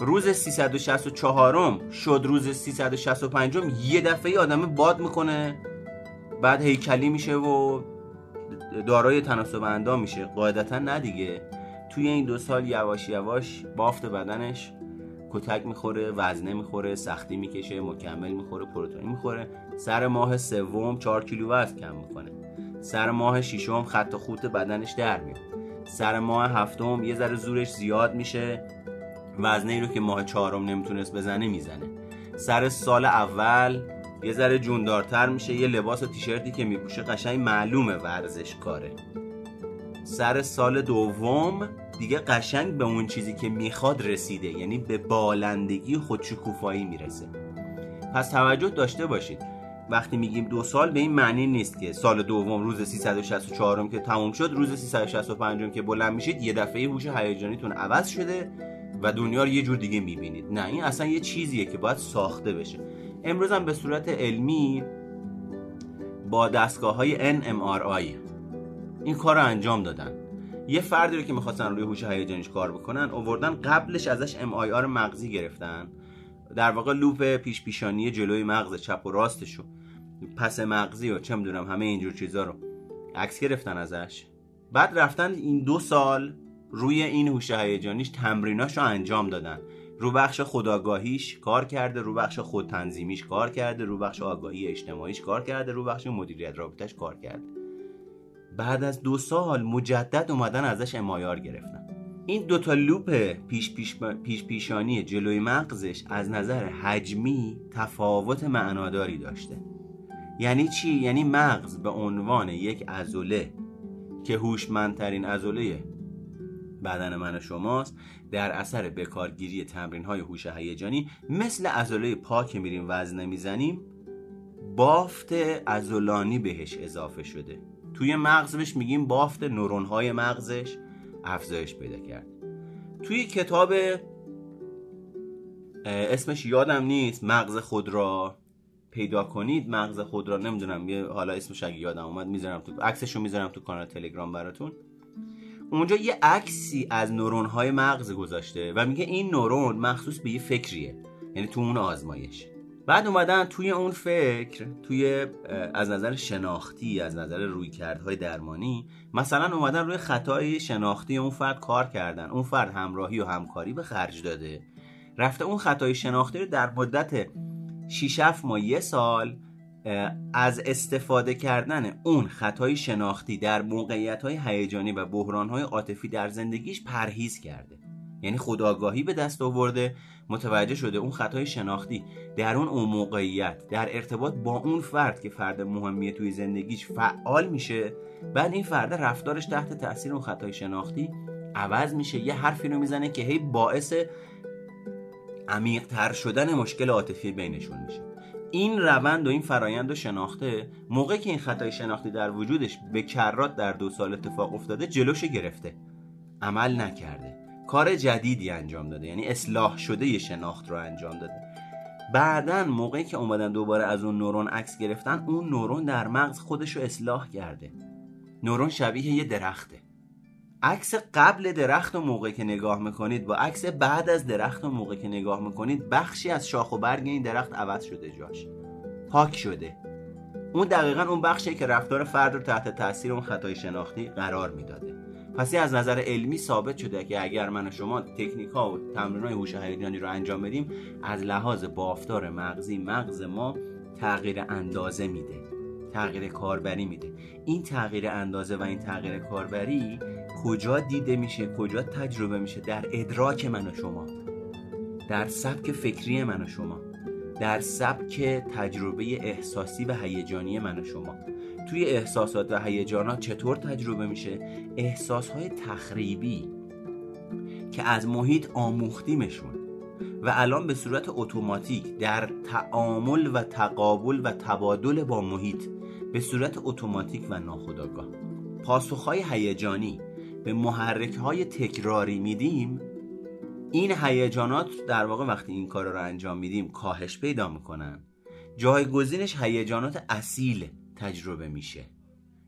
روز 364 شد روز 365 یه دفعه آدم باد می‌کنه بعد هیکلی میشه و دارای تناسب اندام میشه. قاعدتا نه دیگه. توی این دو سال یواش یواش بافت بدنش کتک می‌خوره وزنه می‌خوره سختی می‌کشه مکمل می‌خوره پروتئین می‌خوره. سر ماه سوم 4 کیلو وزن کم می‌کنه. سر ماه ششم خط خوت بدنش در میاد. سر ماه هفتم یه ذره زورش زیاد میشه. وزنه ای رو که ماه چهارم نمی‌تونست بزنه می‌زنه. سر سال اول یه ذره جوندارتر میشه یه لباس و تیشرتی که میپوشه قشنگ معلومه ورزش کاره سر سال دوم دیگه قشنگ به اون چیزی که می‌خواد رسیده یعنی به بالندگی خودشکوفایی می‌رسه. پس توجه داشته باشید. وقتی میگیم دو سال به این معنی نیست که سال دوم روز 364 که تموم شد روز 365 که بلند میشید یه دفعه هوش هیجانیتون عوض شده و دنیا رو یه جور دیگه می‌بینید. نه این اصلا یه چیزیه که باید ساخته بشه. امروز هم به صورت علمی با دستگاه های NMRI این کار رو انجام دادن. یه فردی رو که می‌خواستن روی هوش هیجانیش کار بکنن اووردن قبلش ازش MRI مغزی گرفتن. در واقع لوپ پیش پیشانی جلوی مغز چپ و راستشو پس مغزی و چه می‌دونم همه اینجور چیزا رو عکس گرفتن ازش. بعد رفتن این دو سال روی این هوش هیجانیش تمریناش رو انجام دادن. رو بخش خداگاهیش کار کرده رو بخش خودتنظیمیش کار کرده رو بخش آگاهی اجتماعیش کار کرده رو بخش مدیریت رابطش کار کرده. بعد از دو سال مجدد اومدن ازش امایار گرفتن. این دوتا لوپ پیش, پیش, پیش پیشانی جلوی مغزش از نظر حجمی تفاوت معناداری داشته. یعنی چی؟ یعنی مغز به عنوان یک ازوله که هوشمندترین ازوله بدن من و شماست. در اثر بکارگیری تمرین های هوش هیجانی مثل ازوله پا که میریم وزنه می‌زنیم بافت ازولانی بهش اضافه شده. توی مغزش میگیم بافت نورون های مغزش افزایش پیدا کرد. توی کتاب اسمش یادم نیست. مغز خود را پیدا کنید. مغز خود را نمی‌دونم حالا اسمش اگه یادم اومد می‌ذارم تو عکسشو می‌ذارم تو کانال تلگرام براتون. اونجا یه عکسی از نورون های مغز گذاشته و میگه این نورون مخصوص به یه فکریه یعنی تو اون آزمایش. بعد اومدن توی اون فکر توی از نظر شناختی از نظر رویکردهای درمانی مثلا اومدن روی خطای شناختی اون فرد کار کردن. اون فرد همراهی و همکاری به خرج داده. رفته اون خطای شناختی رو در مدت 6 ماه یه سال از استفاده کردن اون خطای شناختی در موقعیت های هیجانی و بحران های عاطفی در زندگیش پرهیز کرده. یعنی خداگاهی به دست آورده متوجه شده اون خطای شناختی در اون اون موقعیت در ارتباط با اون فرد که فرد مهمیه توی زندگیش فعال میشه. بعد این فرد رفتارش تحت تاثیر اون خطای شناختی عوض میشه. یه حرفی رو می‌زنه که هی باعث عمیقتر شدن مشکل عاطفی بینشون میشه. این روند و این فرایند و شناخته موقعی که این خطای شناختی در وجودش به کرات در دو سال اتفاق افتاده جلوش گرفته. عمل نکرده. کار جدیدی انجام داده. یعنی اصلاح شده یه شناخت رو انجام داده. بعدا موقعی که اومدن دوباره از اون نورون عکس گرفتن اون نورون در مغز خودش رو اصلاح کرده. نورون شبیه یه درخته. عکس قبل درخت و موقع که نگاه می‌کنید با عکس بعد از درخت و موقع که نگاه می‌کنید بخشی از شاخ و برگ این درخت عوض شده جاش. پاک شده. اون دقیقا اون بخشی که رفتار فرد رو تحت تاثیر اون خطای شناختی قرار می‌داده. پس از نظر علمی ثابت شده که اگر من و شما تکنیک ها و تمرین های هوش هیجانی رو انجام بدیم از لحاظ بافتار مغزی مغز ما تغییر اندازه میده. تغییر کاربری میده. این تغییر اندازه و این تغییر کاربری کجا دیده میشه کجا تجربه میشه؟ در ادراک من و شما. در سبک فکری من و شما. در سبک تجربه احساسی و هیجانی من و شما. توی احساسات و هیجانات چطور تجربه میشه؟ احساسهای تخریبی که از محیط آموختیمشون. و الان به صورت اتوماتیک در تعامل و تقابل و تبادل با محیط به صورت اتوماتیک و ناخودآگاه. پاسخهای هیجانی به محرک های تکراری میدیم. این هیجانات در واقع وقتی این کار رو انجام میدیم کاهش پیدا می‌کنن. جایگزینش هیجانات اصیل تجربه میشه.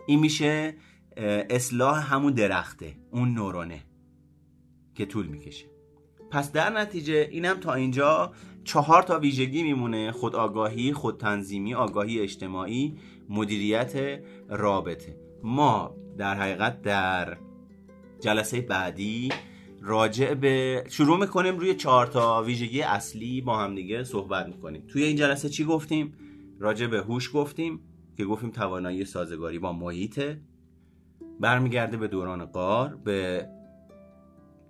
این میشه اصلاح همون درخته اون نورونه که طول می‌کشه. پس در نتیجه اینم تا اینجا چهار تا ویژگی میمونه. خود آگاهی خود تنظیمی آگاهی اجتماعی مدیریت رابطه. ما در حقیقت در جلسه بعدی راجع به شروع می‌کنیم روی چهار تا ویژگی اصلی با هم دیگه صحبت می‌کنیم. توی این جلسه چی گفتیم؟ راجع به هوش گفتیم که گفتیم توانایی سازگاری با محیطه برمیگرده به دوران قار به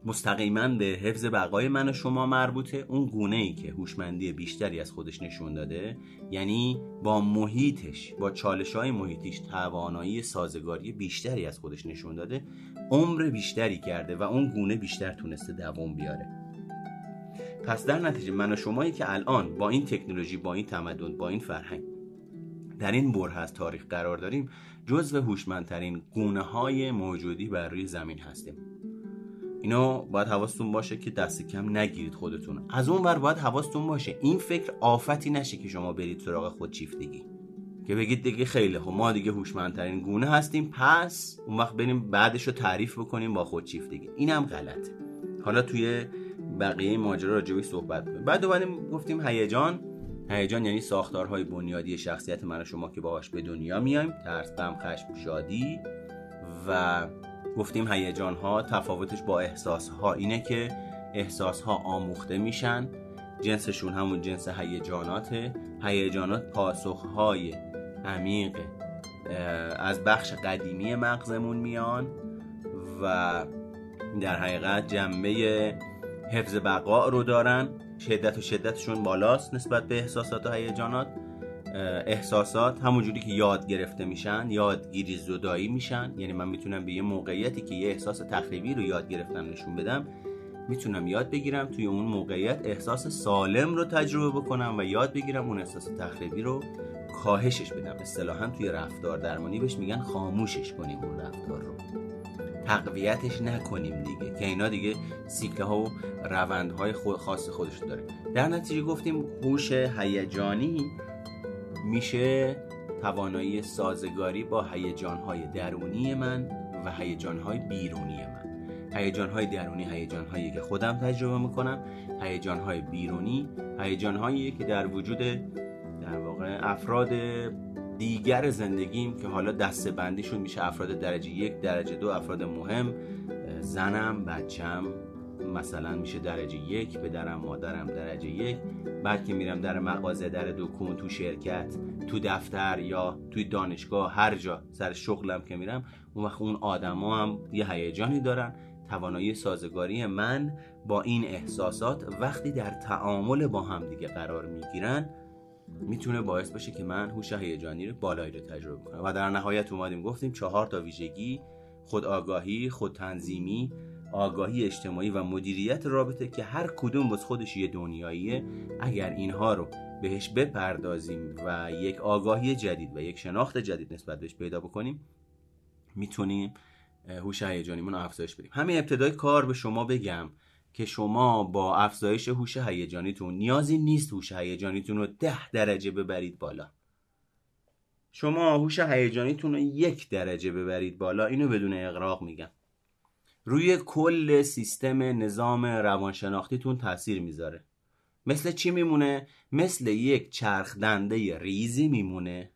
مستقیما به حفظ بقای من و شما مربوطه. اون گونه ای که هوشمندی بیشتری از خودش نشون داده یعنی با محیطش با چالش های محیطیش توانایی سازگاری بیشتری از خودش نشون داده عمر بیشتری کرده و اون گونه بیشتر تونسته دوام بیاره. پس در نتیجه من و شمایی که الان با این تکنولوژی با این تمدن با این فرهنگ در این بره از تاریخ قرار داریم جزو هوشمندترین گونه های موجودی بر روی زمین هستیم. اینو باید حواستون باشه که دست کم نگیرید خودتون. از اون ور باید حواستون باشه. این فکر آفتی نشه که شما برید سراغ خودشیفتگی که بگید دیگه خیلی خب ما دیگه هوشمندترین گونه هستیم. پس اون وقت بریم بعدش رو تعریف بکنیم با خودشیفتگی اینم غلطه. حالا توی بقیه ماجرا راجبی صحبت کنیم. بعد دوباره گفتیم هیجان. هیجان یعنی ساختارهای بنیادی شخصیت من و شما که باهاش به دنیا میایم. ترس غم خشم شادی و گفتیم هیجان ها تفاوتش با احساس ها اینه که احساس ها آموخته میشن جنسشون همون جنس هیجاناته. هیجانات پاسخ های عمیق از بخش قدیمی مغزمون میان و در حقیقت جنبه حفظ بقا رو دارن. شدت و شدتشون بالاست نسبت به احساسات و هیجانات. احساسات همونجوری که یاد گرفته میشن یادگیری زدایی میشن. یعنی من می‌تونم به یه موقعیتی که یه احساس تخریبی رو یاد گرفتم نشون بدم می‌تونم یاد بگیرم توی اون موقعیت احساس سالم رو تجربه بکنم و یاد بگیرم اون احساس تخریبی رو کاهشش بدم. اصطلاحا توی رفتار درمانی بهش میگن خاموشش کنیم اون رفتار رو. تقویتش نکنیم دیگه که اینا دیگه سیکل ها و روندهای خود خاص خودش داره. در نتیجه گفتیم هوش هیجانی میشه توانایی سازگاری با هیجانهای درونی من و هیجانهای بیرونی من. هیجانهای درونی هیجانهایی که خودم تجربه می‌کنم هیجانهای بیرونی هیجانهایی که در وجود در واقع افراد دیگر زندگیم که حالا دسته بندیشون میشه افراد درجه یک درجه دو افراد مهم زنم بچم مثلا میشه درجه یک پدرم مادرم درجه یک بعد که میرم در مغازه در دکون تو شرکت تو دفتر یا توی دانشگاه هر جا سر شغلم که میرم اون وقت اون آدما هم یه هیجانی دارن. توانایی سازگاری من با این احساسات وقتی در تعامل با هم دیگه قرار می‌گیرن می‌تونه باعث باشه که من هوش هیجانی رو بالایی رو تجربه کنم. و در نهایت اومدیم گفتیم چهار تا ویژگی خود آگاهی خود تنظیمی آگاهی اجتماعی و مدیریت رابطه که هر کدوم باز خودش یه دنیاییه اگر اینها رو بهش بپردازیم و یک آگاهی جدید و یک شناخت جدید نسبت بهش پیدا بکنیم می‌تونیم هوش هیجانیمون رو افزایش بدیم. همین ابتدای کار به شما بگم که شما با افزایش هوش هیجانیتون نیازی نیست هوش هیجانیتون رو ده درجه ببرید بالا. شما هوش هیجانیتون رو یک درجه ببرید بالا اینو بدون اقراق میگم. روی کل سیستم نظام روانشناختیتون تاثیر می‌ذاره. مثل چی میمونه؟ مثل یک چرخ دنده ریزی میمونه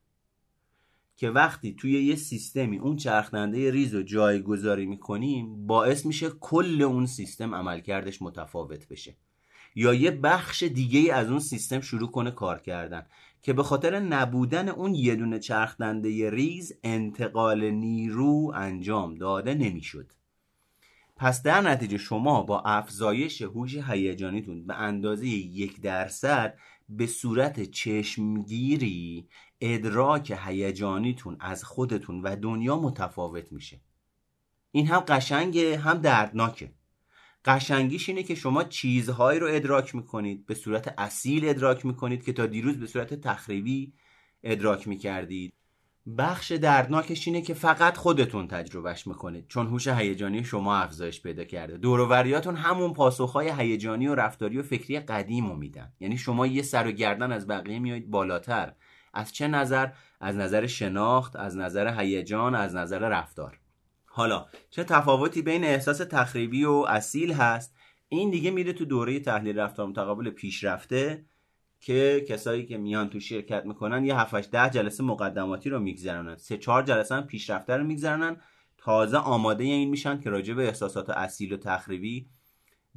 که وقتی توی یه سیستمی اون چرخنده ریز رو جایگذاری می‌کنیم باعث میشه کل اون سیستم عملکردش متفاوت بشه. یا یه بخش دیگه از اون سیستم شروع کنه کار کردن که به خاطر نبودن اون یه دونه چرخدنده ریز انتقال نیرو انجام داده نمی‌شد. پس در نتیجه شما با افزایش هوش هیجانیتون به اندازه یک درصد به صورت چشمگیری ادراک هیجانیتون از خودتون و دنیا متفاوت میشه. این هم قشنگه هم دردناکه. قشنگیش اینه که شما چیزهایی رو ادراک می‌کنید به صورت اصیل ادراک می‌کنید که تا دیروز به صورت تخریبی ادراک می‌کردید. بخش دردناکش اینه که فقط خودتون تجربهش می‌کنید. چون هوش هیجانی شما افزایش پیدا کرده. دوروریاتون همون پاسخهای هیجانی و رفتاری و فکری قدیم رو میدن. یعنی شما یه سر و گردن از بقیه میایید بالاتر. از چه نظر؟ از نظر شناخت از نظر هیجان از نظر رفتار. حالا چه تفاوتی بین احساس تخریبی و اصیل هست؟ این دیگه میره تو دوره تحلیل رفتار متقابل پیشرفته. که کسایی که میان تو شرکت می‌کنن یه 7 ده جلسه مقدماتی رو میگذرونن. سه چهار جلسه هم پیشرفته رو میگذرونن. تازه آماده این میشن که راجع به احساسات اصیل و تخریبی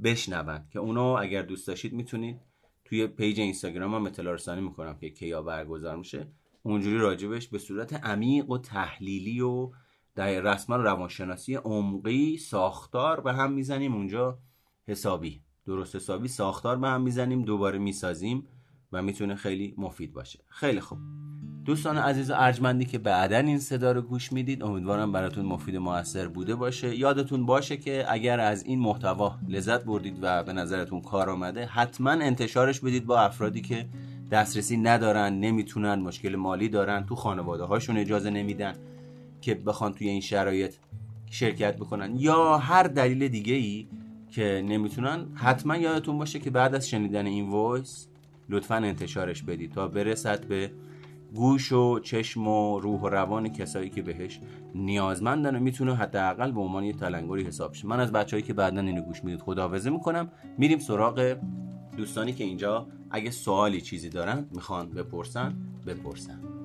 بشنون. که اونو اگر دوست داشتید می‌تونید توی پیج اینستاگرام هم اطلاع رسانی می‌کنم که کیا برگزار میشه. اونجوری راجبش به صورت عمیق و تحلیلی و در رسما روانشناسی عمقی ساختار به هم می‌زنیم. اونجا حسابی درست حسابی ساختار به هم می‌زنیم. دوباره می‌سازیم. و می‌تونه خیلی مفید باشه. خیلی خوب. دوستان عزیز و ارجمندی که بعدا این صدا رو گوش می‌دید امیدوارم براتون مفید و موثر بوده باشه. یادتون باشه که اگر از این محتوا لذت بردید و به نظرتون کار آمده حتما انتشارش بدید با افرادی که دسترسی ندارن نمی‌تونن مشکل مالی دارن تو خانواده هاشون اجازه نمیدن که بخوان توی این شرایط شرکت بکنن. یا هر دلیل دیگه ای که نمی‌تونن حتما یادتون باشه که بعد از شنیدن این وایس لطفا انتشارش بدید تا برسد به گوش و چشم و روح و روان کسایی که بهش نیازمندن و می‌تونه حداقل به عنوان یه تلنگری حساب شه. من از بچههایی که بعدا اینو گوش می‌دید خداحافظی می‌کنم. میریم سراغ دوستانی که اینجا اگه سوالی چیزی دارن می‌خوان بپرسن بپرسن.